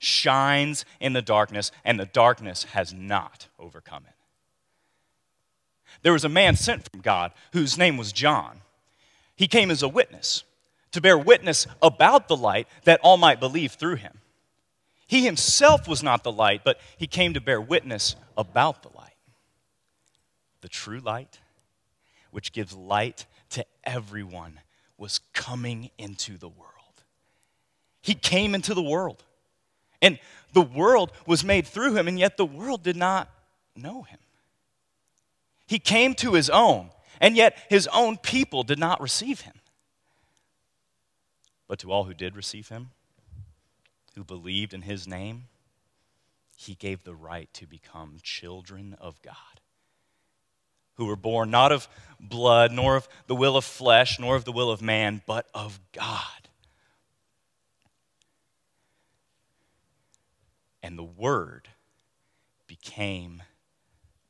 shines in the darkness, and the darkness has not overcome it. There was a man sent from God whose name was John. He came as a witness to bear witness about the light that all might believe through him. He himself was not the light, but he came to bear witness about the light. The true light, which gives light to everyone, was coming into the world. He came into the world. And the world was made through him, and yet the world did not know him. He came to his own, and yet his own people did not receive him. But to all who did receive him, who believed in his name, he gave the right to become children of God. Who were born not of blood, nor of the will of flesh, nor of the will of man, but of God. And the Word became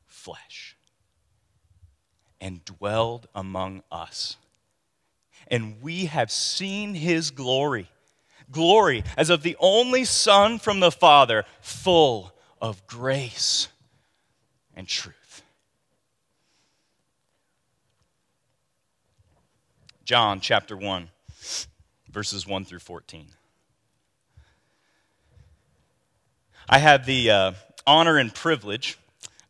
flesh and dwelled among us. And we have seen his glory glory as of the only Son from the Father, full of grace and truth. John chapter 1, verses 1 through 14. I had the uh, honor and privilege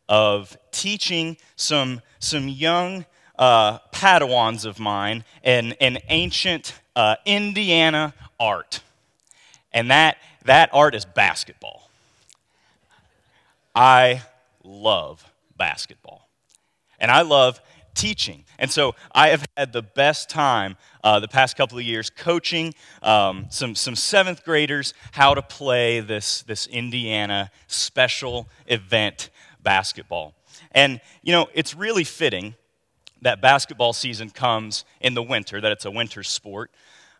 of teaching some, some young uh, Padawans of mine an ancient uh, Indiana art. And that, that art is basketball. I love basketball. And I love teaching. And so I have had the best time uh, the past couple of years coaching um, some, some seventh graders how to play this, this Indiana special event basketball. And, you know, it's really fitting that basketball season comes in the winter, that it's a winter sport.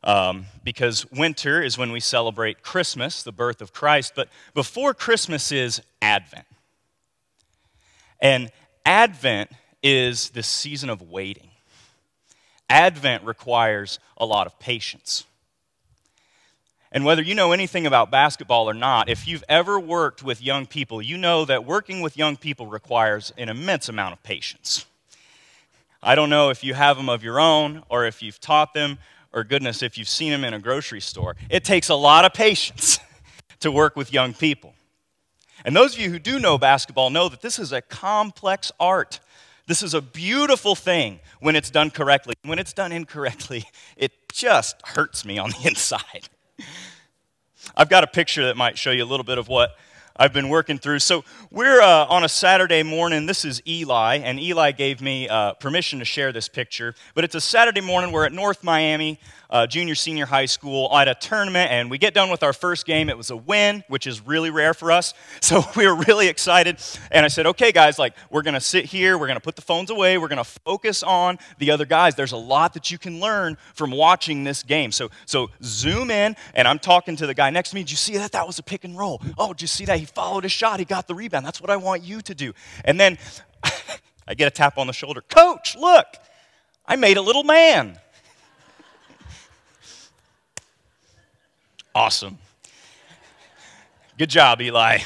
Um, because winter is when we celebrate Christmas, the birth of Christ, but before Christmas is Advent. And Advent is the season of waiting. Advent requires a lot of patience. And whether you know anything about basketball or not, if you've ever worked with young people, you know that working with young people requires an immense amount of patience. I don't know if you have them of your own or if you've taught them or goodness, if you've seen them in a grocery store. It takes a lot of patience to work with young people. And those of you who do know basketball know that this is a complex art. This is a beautiful thing when it's done correctly. When it's done incorrectly, it just hurts me on the inside. I've got a picture that might show you a little bit of what I've been working through. So we're uh, on a Saturday morning. This is Eli, and Eli gave me uh, permission to share this picture. But it's a Saturday morning. We're at North Miami uh, Junior Senior High School at a tournament, and we get done with our first game. It was a win, which is really rare for us. So we were really excited. And I said, "Okay, guys, like we're gonna sit here. We're gonna put the phones away. We're gonna focus on the other guys. There's a lot that you can learn from watching this game. So so zoom in, and I'm talking to the guy next to me. Did you see that? That was a pick and roll. Oh, did you see that? He followed a shot. He got the rebound. That's what I want you to do. And then I get a tap on the shoulder. Coach, look, I made a little man. Awesome. Good job, Eli.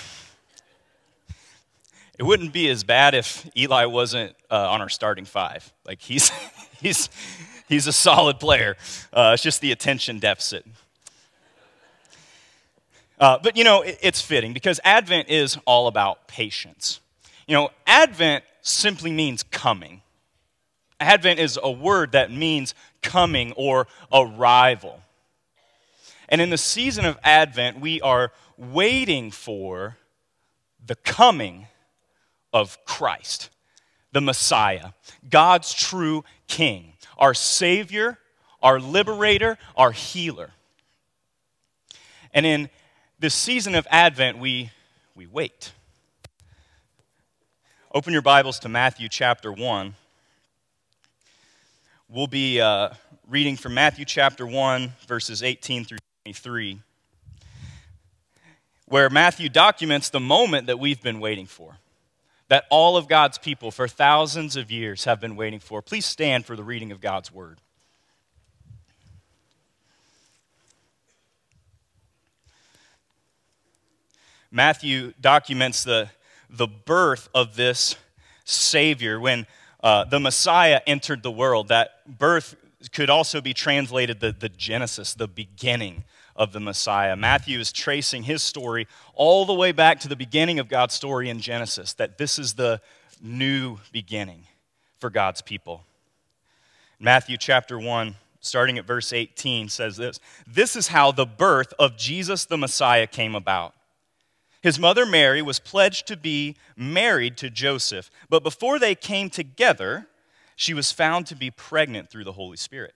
It wouldn't be as bad if Eli wasn't uh, on our starting five. Like he's he's he's a solid player. Uh, it's just the attention deficit. Uh, but you know, it, it's fitting because Advent is all about patience. You know, Advent simply means coming. Advent is a word that means coming or arrival. And in the season of Advent, we are waiting for the coming of Christ, the Messiah, God's true King, our Savior, our liberator, our healer. And in this season of Advent, we, we wait. Open your Bibles to Matthew chapter 1. We'll be uh, reading from Matthew chapter 1, verses 18 through 23, where Matthew documents the moment that we've been waiting for, that all of God's people for thousands of years have been waiting for. Please stand for the reading of God's word. Matthew documents the, the birth of this Savior when uh, the Messiah entered the world. That birth could also be translated the, the Genesis, the beginning of the Messiah. Matthew is tracing his story all the way back to the beginning of God's story in Genesis, that this is the new beginning for God's people. Matthew chapter 1, starting at verse 18, says this This is how the birth of Jesus the Messiah came about. His mother Mary was pledged to be married to Joseph, but before they came together, she was found to be pregnant through the Holy Spirit.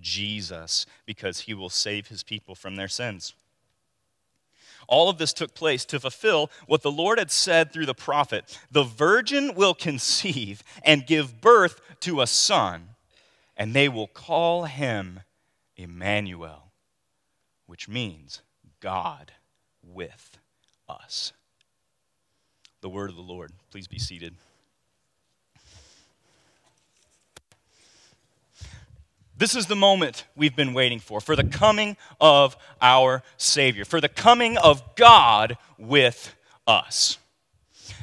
Jesus, because he will save his people from their sins. All of this took place to fulfill what the Lord had said through the prophet The virgin will conceive and give birth to a son, and they will call him Emmanuel, which means God with us. The word of the Lord. Please be seated. This is the moment we've been waiting for, for the coming of our Savior, for the coming of God with us.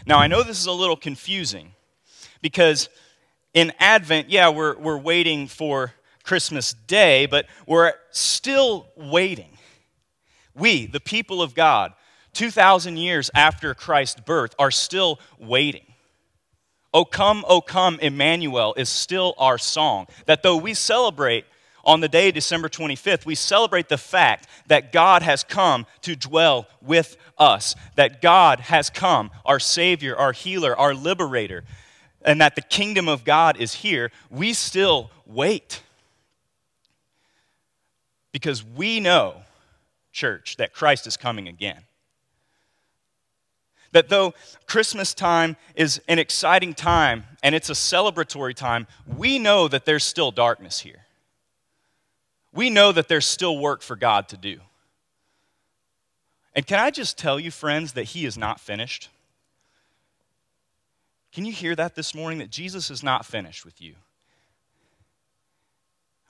Now, I know this is a little confusing because in Advent, yeah, we're, we're waiting for Christmas Day, but we're still waiting we, the people of God, 2,000 years after Christ's birth, are still waiting. O come, O come, Emmanuel is still our song. That though we celebrate on the day, December 25th, we celebrate the fact that God has come to dwell with us, that God has come, our Savior, our healer, our liberator, and that the kingdom of God is here, we still wait. Because we know church, that Christ is coming again. That though Christmas time is an exciting time and it's a celebratory time, we know that there's still darkness here. We know that there's still work for God to do. And can I just tell you, friends, that He is not finished? Can you hear that this morning? That Jesus is not finished with you.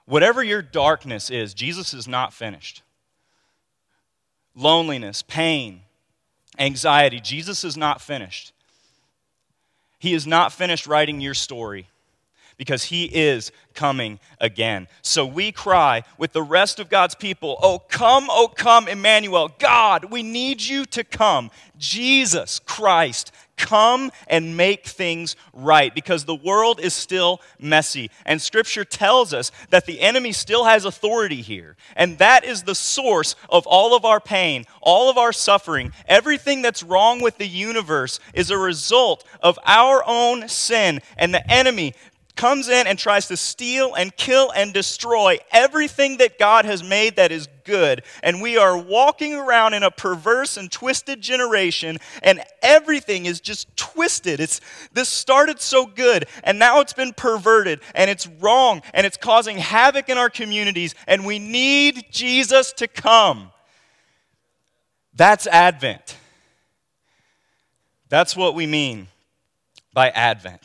Whatever your darkness is, Jesus is not finished loneliness, pain, anxiety. Jesus is not finished. He is not finished writing your story because he is coming again. So we cry with the rest of God's people, Oh, come, oh, come, Emmanuel. God, we need you to come. Jesus Christ, come and make things right because the world is still messy. And scripture tells us that the enemy still has authority here. And that is the source of all of our pain, all of our suffering. Everything that's wrong with the universe is a result of our own sin. And the enemy comes in and tries to steal and kill and destroy everything that God has made that is good. And we are walking around in a perverse and twisted generation, and everything is just twisted. It's this started so good, and now it's been perverted, and it's wrong, and it's causing havoc in our communities, and we need Jesus to come. That's Advent. That's what we mean by Advent.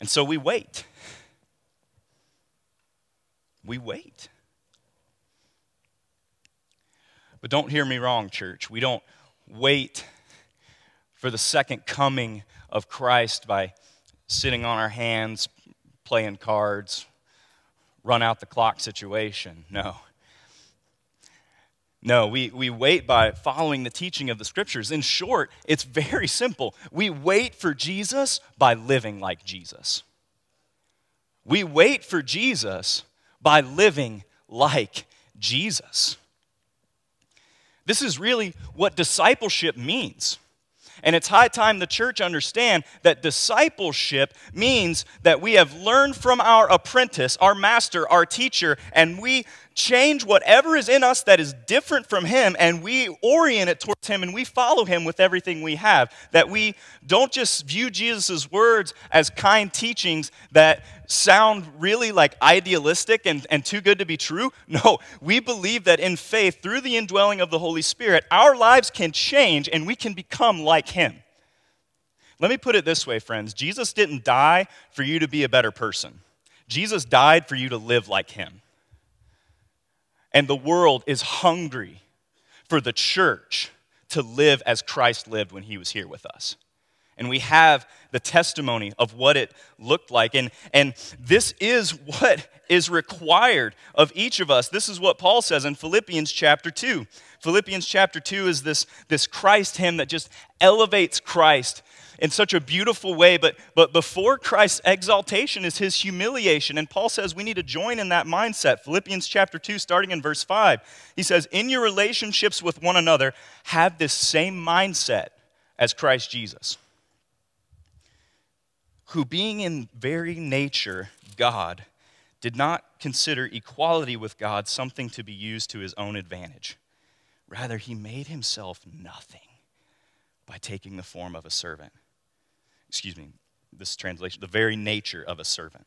And so we wait. We wait. But don't hear me wrong, church. We don't wait for the second coming of Christ by sitting on our hands, playing cards, run out the clock situation. No. No, we, we wait by following the teaching of the scriptures. In short, it's very simple. We wait for Jesus by living like Jesus. We wait for Jesus by living like Jesus. This is really what discipleship means. And it's high time the church understand that discipleship means that we have learned from our apprentice, our master, our teacher, and we change whatever is in us that is different from him and we orient it towards him and we follow him with everything we have. That we don't just view Jesus' words as kind teachings that sound really like idealistic and, and too good to be true. No, we believe that in faith, through the indwelling of the Holy Spirit, our lives can change and we can become like him. Let me put it this way, friends Jesus didn't die for you to be a better person, Jesus died for you to live like him. And the world is hungry for the church to live as Christ lived when he was here with us. And we have the testimony of what it looked like. And, and this is what is required of each of us. This is what Paul says in Philippians chapter 2. Philippians chapter 2 is this, this Christ hymn that just elevates Christ in such a beautiful way. But, but before Christ's exaltation is his humiliation. And Paul says we need to join in that mindset. Philippians chapter 2, starting in verse 5, he says, In your relationships with one another, have this same mindset as Christ Jesus, who being in very nature God, did not consider equality with God something to be used to his own advantage. Rather, he made himself nothing by taking the form of a servant excuse me, this translation, the very nature of a servant,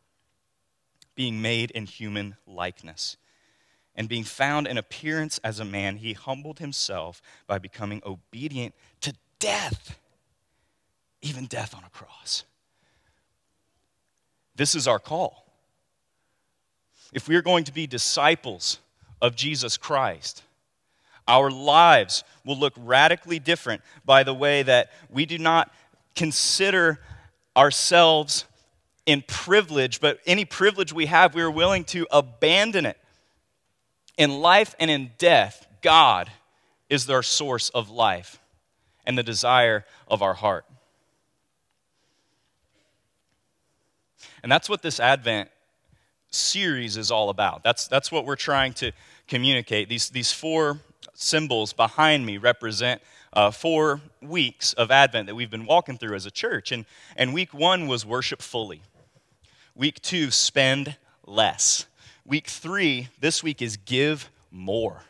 being made in human likeness. And being found in appearance as a man, he humbled himself by becoming obedient to death, even death on a cross. This is our call. If we are going to be disciples of Jesus Christ, our lives will look radically different by the way that we do not consider ourselves in privilege, but any privilege we have, we are willing to abandon it. In life and in death, God is our source of life and the desire of our heart. And that's what this Advent series is all about. That's, that's what we're trying to communicate. These, these four symbols behind me represent uh, four weeks of Advent that we've been walking through as a church. And, and week one was worship fully. Week two, spend less. Week three, this week is give more.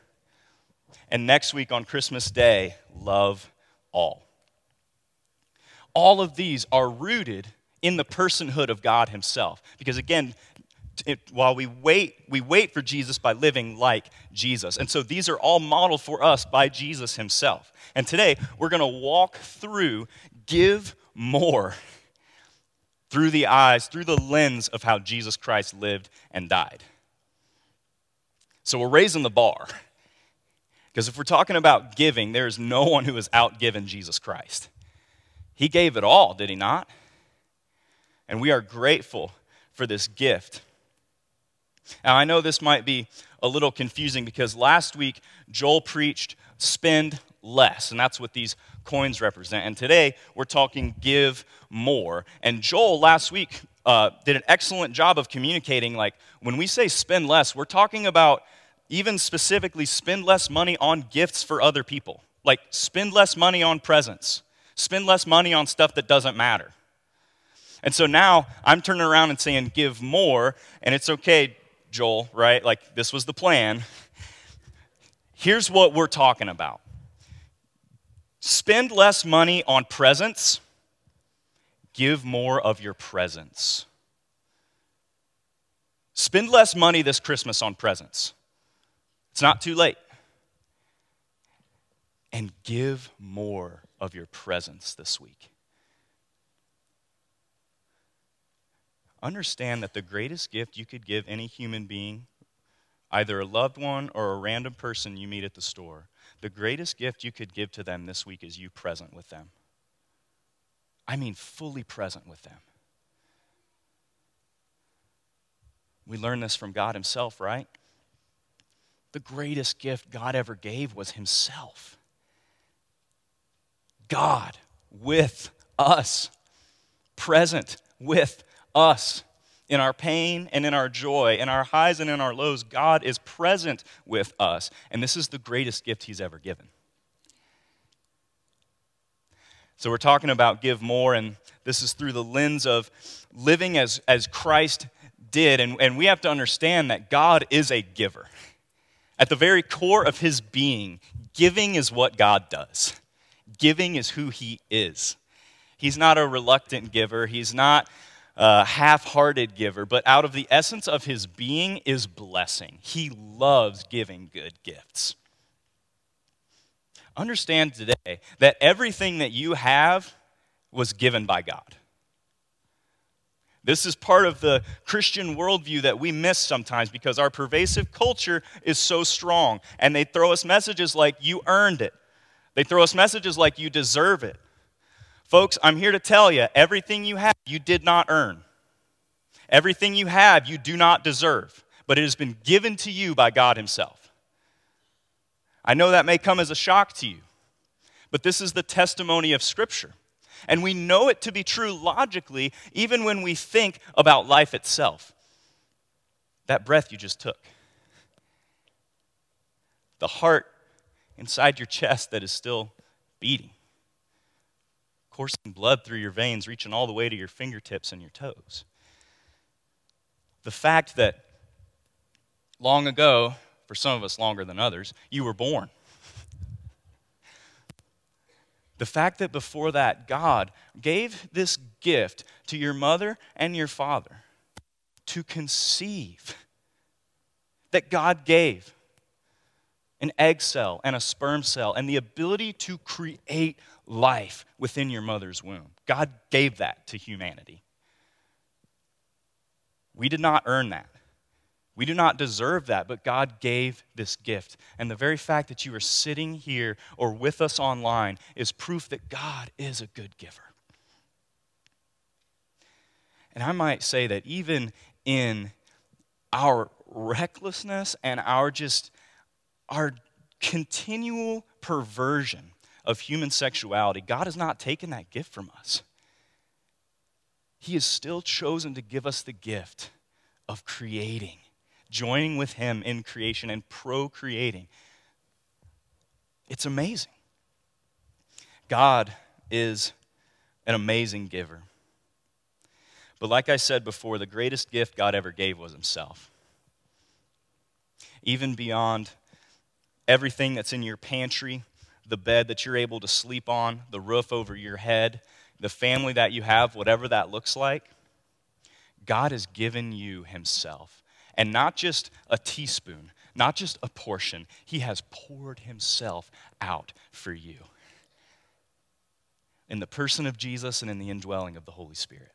And next week on Christmas Day, love all. All of these are rooted in the personhood of God Himself. Because again, it, while we wait, we wait for Jesus by living like Jesus. And so these are all modeled for us by Jesus himself. And today we're going to walk through give more through the eyes, through the lens of how Jesus Christ lived and died. So we're raising the bar. Because if we're talking about giving, there is no one who has outgiven Jesus Christ. He gave it all, did he not? And we are grateful for this gift. Now, I know this might be a little confusing because last week Joel preached spend less, and that's what these coins represent. And today we're talking give more. And Joel last week uh, did an excellent job of communicating like, when we say spend less, we're talking about even specifically spend less money on gifts for other people. Like, spend less money on presents, spend less money on stuff that doesn't matter. And so now I'm turning around and saying, give more, and it's okay, Joel, right? Like, this was the plan. Here's what we're talking about spend less money on presents, give more of your presence. Spend less money this Christmas on presents. It's not too late. And give more of your presence this week. Understand that the greatest gift you could give any human being, either a loved one or a random person you meet at the store, the greatest gift you could give to them this week is you present with them. I mean, fully present with them. We learn this from God Himself, right? the greatest gift God ever gave was Himself. God with us, present with us. In our pain and in our joy, in our highs and in our lows, God is present with us. And this is the greatest gift He's ever given. So, we're talking about give more, and this is through the lens of living as, as Christ did. And, and we have to understand that God is a giver. At the very core of his being, giving is what God does, giving is who he is. He's not a reluctant giver, he's not a half hearted giver, but out of the essence of his being is blessing. He loves giving good gifts. Understand today that everything that you have was given by God. This is part of the Christian worldview that we miss sometimes because our pervasive culture is so strong. And they throw us messages like, you earned it. They throw us messages like, you deserve it. Folks, I'm here to tell you everything you have, you did not earn. Everything you have, you do not deserve. But it has been given to you by God Himself. I know that may come as a shock to you, but this is the testimony of Scripture. And we know it to be true logically, even when we think about life itself. That breath you just took, the heart inside your chest that is still beating, coursing blood through your veins, reaching all the way to your fingertips and your toes. The fact that long ago, for some of us longer than others, you were born. The fact that before that, God gave this gift to your mother and your father to conceive, that God gave an egg cell and a sperm cell and the ability to create life within your mother's womb. God gave that to humanity. We did not earn that. We do not deserve that, but God gave this gift. And the very fact that you are sitting here or with us online is proof that God is a good giver. And I might say that even in our recklessness and our just our continual perversion of human sexuality, God has not taken that gift from us. He has still chosen to give us the gift of creating joining with Him in creation and procreating. It's amazing. God is an amazing giver. But like I said before, the greatest gift God ever gave was Himself. Even beyond everything that's in your pantry, the bed that you're able to sleep on, the roof over your head, the family that you have, whatever that looks like, God has given you Himself. And not just a teaspoon, not just a portion. He has poured himself out for you in the person of Jesus and in the indwelling of the Holy Spirit.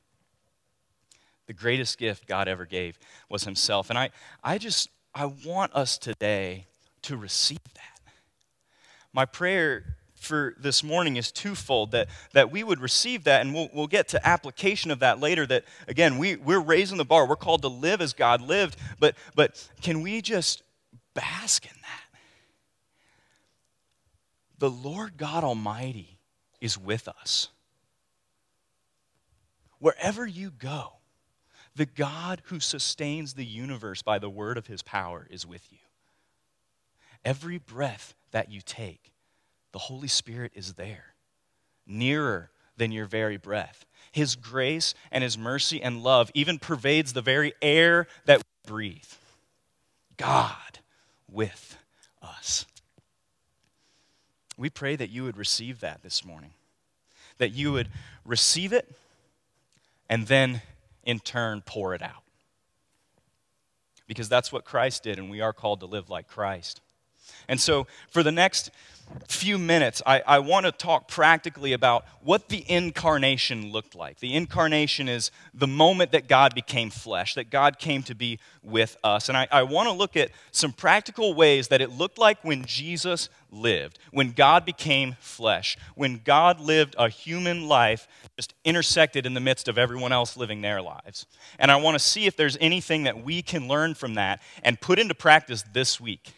The greatest gift God ever gave was himself. And I, I just, I want us today to receive that. My prayer for this morning is twofold that, that we would receive that, and we'll, we'll get to application of that later. That, again, we, we're raising the bar. We're called to live as God lived, but, but can we just bask in that? The Lord God Almighty is with us. Wherever you go, the God who sustains the universe by the word of his power is with you. Every breath that you take, the Holy Spirit is there, nearer than your very breath. His grace and His mercy and love even pervades the very air that we breathe. God with us. We pray that you would receive that this morning, that you would receive it and then in turn pour it out. Because that's what Christ did, and we are called to live like Christ. And so, for the next few minutes, I, I want to talk practically about what the incarnation looked like. The incarnation is the moment that God became flesh, that God came to be with us. And I, I want to look at some practical ways that it looked like when Jesus lived, when God became flesh, when God lived a human life just intersected in the midst of everyone else living their lives. And I want to see if there's anything that we can learn from that and put into practice this week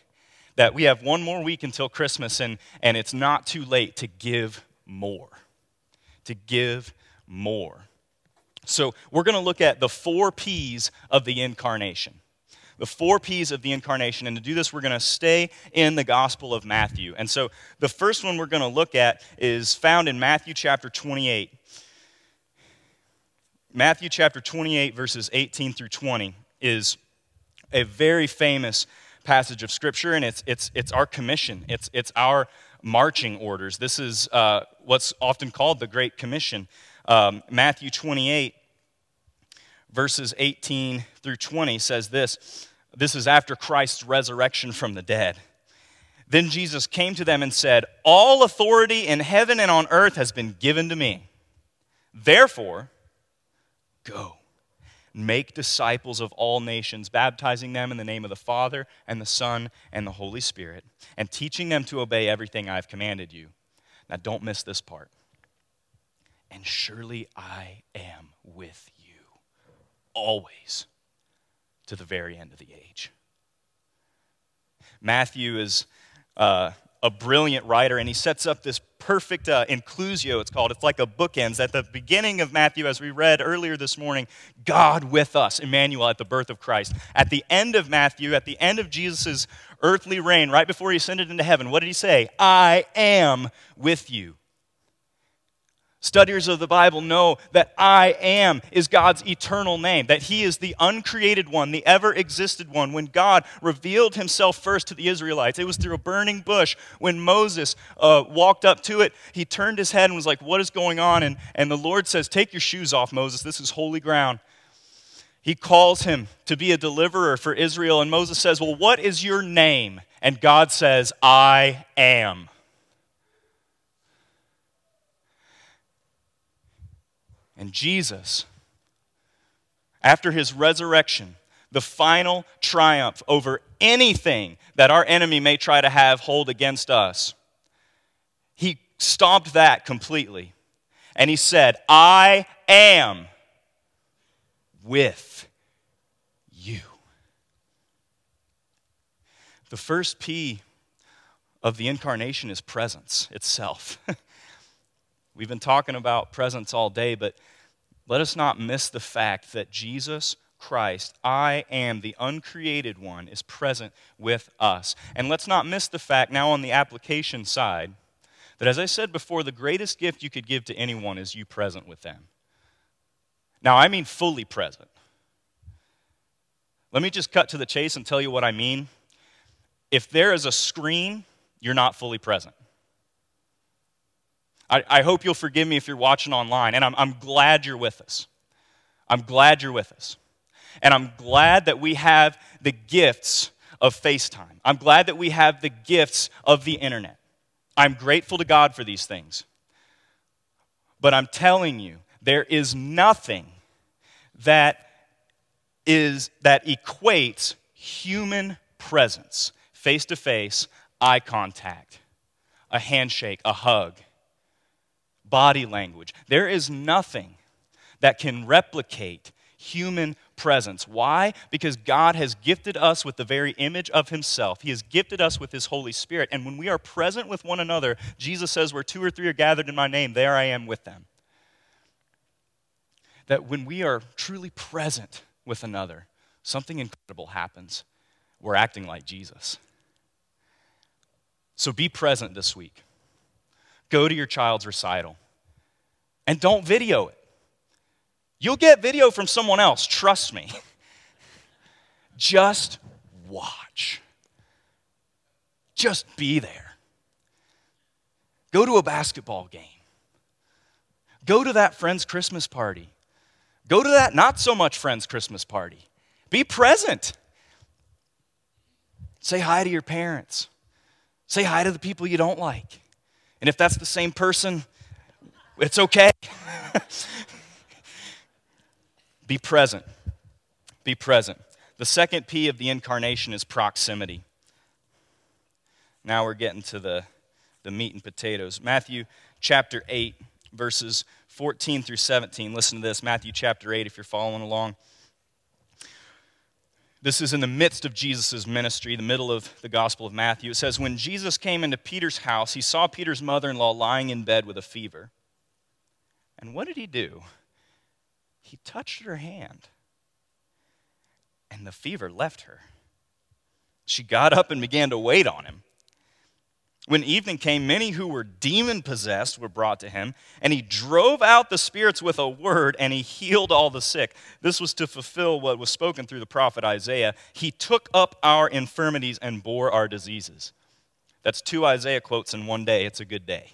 that we have one more week until Christmas and, and it's not too late to give more. To give more. So, we're going to look at the four P's of the incarnation. The four P's of the incarnation. And to do this, we're going to stay in the Gospel of Matthew. And so, the first one we're going to look at is found in Matthew chapter 28. Matthew chapter 28, verses 18 through 20, is a very famous passage of Scripture, and it's, it's, it's our commission, it's, it's our marching orders. This is uh, what's often called the Great Commission. Um, Matthew 28, verses 18 through 20 says this this is after Christ's resurrection from the dead. Then Jesus came to them and said, All authority in heaven and on earth has been given to me. Therefore, go, make disciples of all nations, baptizing them in the name of the Father and the Son and the Holy Spirit, and teaching them to obey everything I've commanded you. Now, don't miss this part and surely I am with you always to the very end of the age. Matthew is uh, a brilliant writer, and he sets up this perfect uh, inclusio, it's called. It's like a bookends. At the beginning of Matthew, as we read earlier this morning, God with us, Emmanuel, at the birth of Christ. At the end of Matthew, at the end of Jesus' earthly reign, right before he ascended into heaven, what did he say? I am with you. Studiers of the Bible know that I am is God's eternal name, that He is the uncreated one, the ever existed one. When God revealed Himself first to the Israelites, it was through a burning bush. When Moses uh, walked up to it, he turned his head and was like, What is going on? And, and the Lord says, Take your shoes off, Moses. This is holy ground. He calls him to be a deliverer for Israel. And Moses says, Well, what is your name? And God says, I am. And Jesus, after his resurrection, the final triumph over anything that our enemy may try to have hold against us, he stomped that completely. And he said, I am with you. The first P of the incarnation is presence itself. We've been talking about presence all day, but let us not miss the fact that Jesus Christ, I am the uncreated one, is present with us. And let's not miss the fact now on the application side that, as I said before, the greatest gift you could give to anyone is you present with them. Now, I mean fully present. Let me just cut to the chase and tell you what I mean. If there is a screen, you're not fully present. I, I hope you'll forgive me if you're watching online, and I'm, I'm glad you're with us. I'm glad you're with us. And I'm glad that we have the gifts of FaceTime. I'm glad that we have the gifts of the internet. I'm grateful to God for these things. But I'm telling you, there is nothing that is that equates human presence, face to face, eye contact, a handshake, a hug, body language. There is nothing that can replicate human presence. Why? Because God has gifted us with the very image of Himself. He has gifted us with His Holy Spirit. And when we are present with one another, Jesus says, Where two or three are gathered in my name, there I am with them. That when we are truly present with another, something incredible happens. We're acting like Jesus. So be present this week. Go to your child's recital and don't video it. You'll get video from someone else, trust me. Just watch. Just be there. Go to a basketball game. Go to that friend's Christmas party. Go to that not so much friend's Christmas party. Be present. Say hi to your parents. Say hi to the people you don't like. And if that's the same person, it's okay. Be present. Be present. The second P of the incarnation is proximity. Now we're getting to the, the meat and potatoes. Matthew chapter 8, verses 14 through 17. Listen to this Matthew chapter 8, if you're following along. This is in the midst of Jesus' ministry, the middle of the Gospel of Matthew. It says, When Jesus came into Peter's house, he saw Peter's mother in law lying in bed with a fever. And what did he do? He touched her hand, and the fever left her. She got up and began to wait on him. When evening came, many who were demon possessed were brought to him, and he drove out the spirits with a word, and he healed all the sick. This was to fulfill what was spoken through the prophet Isaiah. He took up our infirmities and bore our diseases. That's two Isaiah quotes in one day. It's a good day.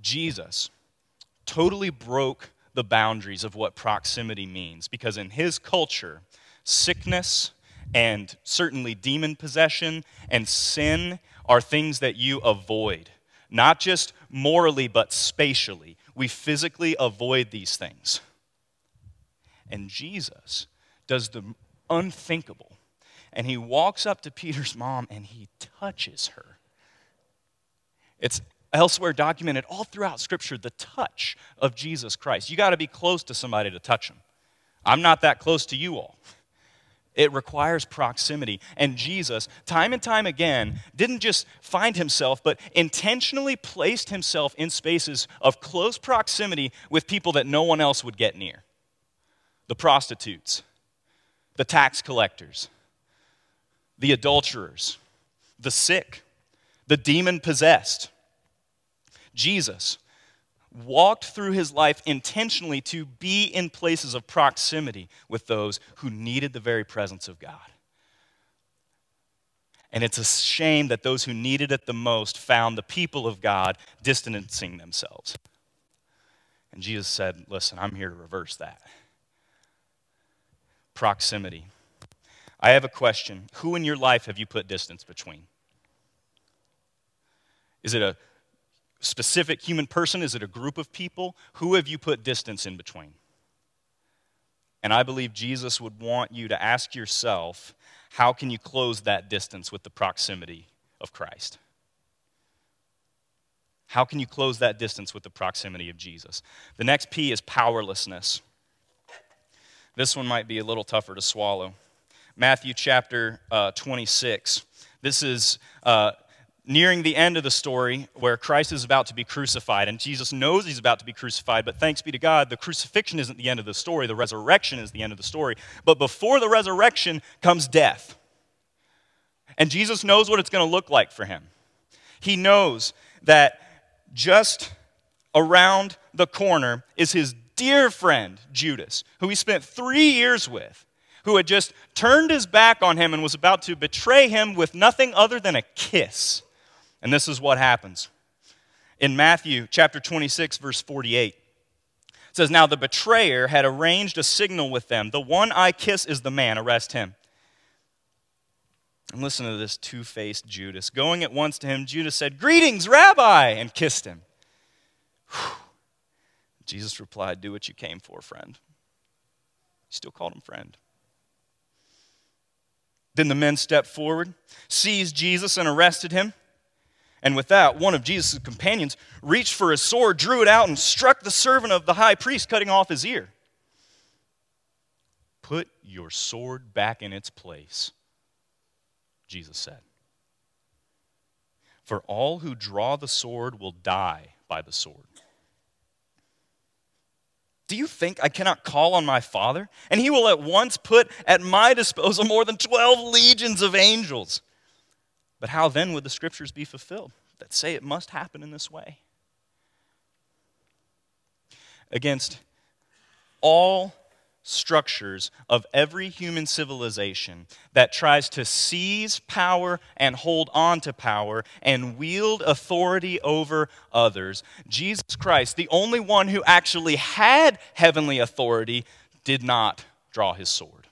Jesus totally broke the boundaries of what proximity means because in his culture, sickness, and certainly demon possession and sin are things that you avoid, not just morally, but spatially. We physically avoid these things. And Jesus does the unthinkable. And he walks up to Peter's mom and he touches her. It's elsewhere documented all throughout Scripture the touch of Jesus Christ. You got to be close to somebody to touch him. I'm not that close to you all. It requires proximity. And Jesus, time and time again, didn't just find himself, but intentionally placed himself in spaces of close proximity with people that no one else would get near the prostitutes, the tax collectors, the adulterers, the sick, the demon possessed. Jesus walked through his life intentionally to be in places of proximity with those who needed the very presence of God. And it's a shame that those who needed it the most found the people of God distancing themselves. And Jesus said, Listen, I'm here to reverse that. Proximity. I have a question. Who in your life have you put distance between? Is it a specific human person? Is it a group of people? Who have you put distance in between? And I believe Jesus would want you to ask yourself how can you close that distance with the proximity of Christ? How can you close that distance with the proximity of Jesus? The next P is powerlessness. This one might be a little tougher to swallow. Matthew chapter uh, 26. This is uh, nearing the end of the story where Christ is about to be crucified, and Jesus knows he's about to be crucified, but thanks be to God, the crucifixion isn't the end of the story, the resurrection is the end of the story. But before the resurrection comes death. And Jesus knows what it's going to look like for him. He knows that just around the corner is his dear friend, Judas, who he spent three years with. Who had just turned his back on him and was about to betray him with nothing other than a kiss. And this is what happens. In Matthew chapter 26, verse 48, it says, Now the betrayer had arranged a signal with them. The one I kiss is the man, arrest him. And listen to this two faced Judas. Going at once to him, Judas said, Greetings, Rabbi, and kissed him. Whew. Jesus replied, Do what you came for, friend. He still called him friend. Then the men stepped forward, seized Jesus, and arrested him. And with that, one of Jesus' companions reached for his sword, drew it out, and struck the servant of the high priest, cutting off his ear. Put your sword back in its place, Jesus said. For all who draw the sword will die by the sword. Do you think I cannot call on my Father? And he will at once put at my disposal more than 12 legions of angels. But how then would the scriptures be fulfilled that say it must happen in this way? Against all structures of every human civilization that tries to seize power and hold on to power and wield authority over others, Jesus Christ, the only one who actually had heavenly authority, did not draw his sword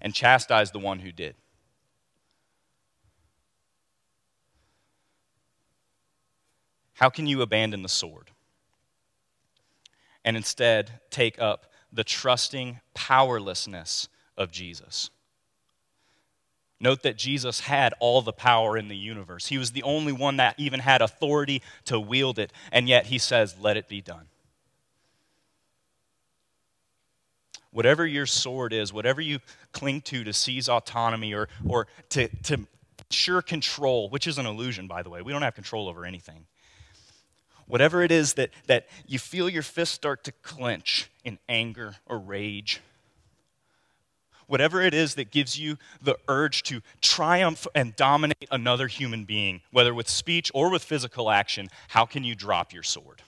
and chastised the one who did. How can you abandon the sword and instead take up the trusting powerlessness of Jesus? Note that Jesus had all the power in the universe. He was the only one that even had authority to wield it, and yet he says, Let it be done. whatever your sword is, whatever you cling to to seize autonomy or, or to, to ensure control, which is an illusion, by the way. We don't have control over anything. Whatever it is that, that you feel your fists start to clench in anger or rage, whatever it is that gives you the urge to triumph and dominate another human being, whether with speech or with physical action, how can you drop your sword?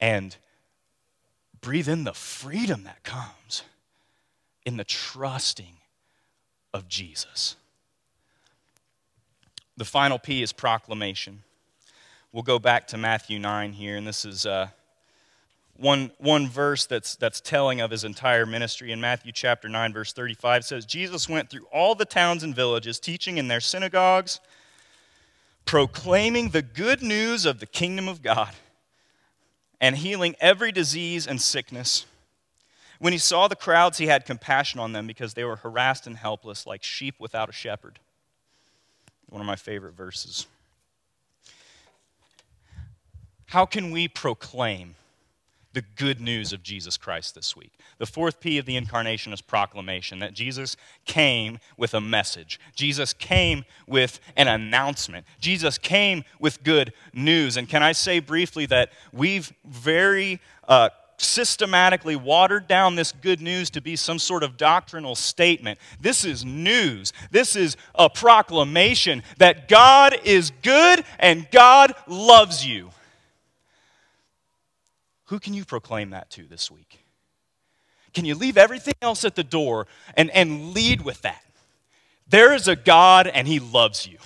And breathe in the freedom that comes in the trusting of Jesus. The final P is proclamation. We'll go back to Matthew 9 here, and this is uh, one, one verse that's, that's telling of his entire ministry. In Matthew chapter 9, verse 35 says, Jesus went through all the towns and villages, teaching in their synagogues, proclaiming the good news of the kingdom of God, and healing every disease and sickness. When he saw the crowds, he had compassion on them because they were harassed and helpless, like sheep without a shepherd. One of my favorite verses. How can we proclaim the good news of Jesus Christ this week? The fourth P of the incarnation is proclamation that Jesus came with a message. Jesus came with an announcement. Jesus came with good news. And can I say briefly that we've very uh, systematically watered down this good news to be some sort of doctrinal statement. This is news. This is a proclamation that God is good and God loves you. Who can you proclaim that to this week? Can you leave everything else at the door and, and lead with that? There is a God and He loves you.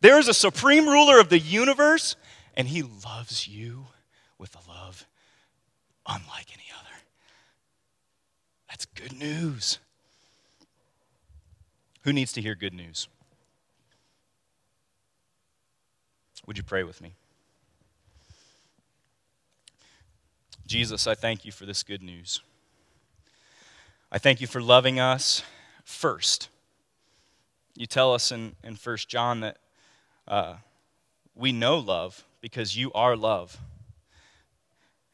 There is a supreme ruler of the universe and He loves you with a love unlike any other. That's good news. Who needs to hear good news? Would you pray with me? Jesus, I thank you for this good news. I thank you for loving us first. You tell us in, in 1 John that uh, we know love because you are love.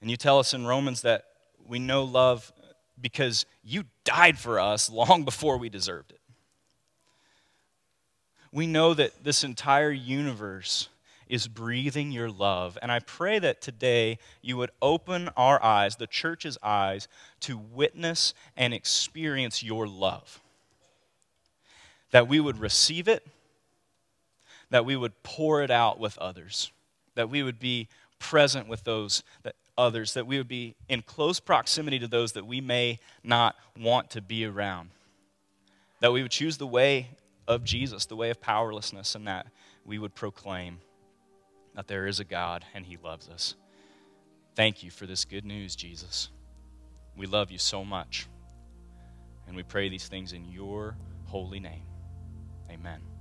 And you tell us in Romans that we know love because you died for us long before we deserved it. We know that this entire universe is breathing your love. And I pray that today you would open our eyes, the church's eyes, to witness and experience your love. That we would receive it, that we would pour it out with others, that we would be present with those that others, that we would be in close proximity to those that we may not want to be around. That we would choose the way of Jesus, the way of powerlessness, and that we would proclaim that there is a God and He loves us. Thank you for this good news, Jesus. We love you so much. And we pray these things in your holy name. Amen.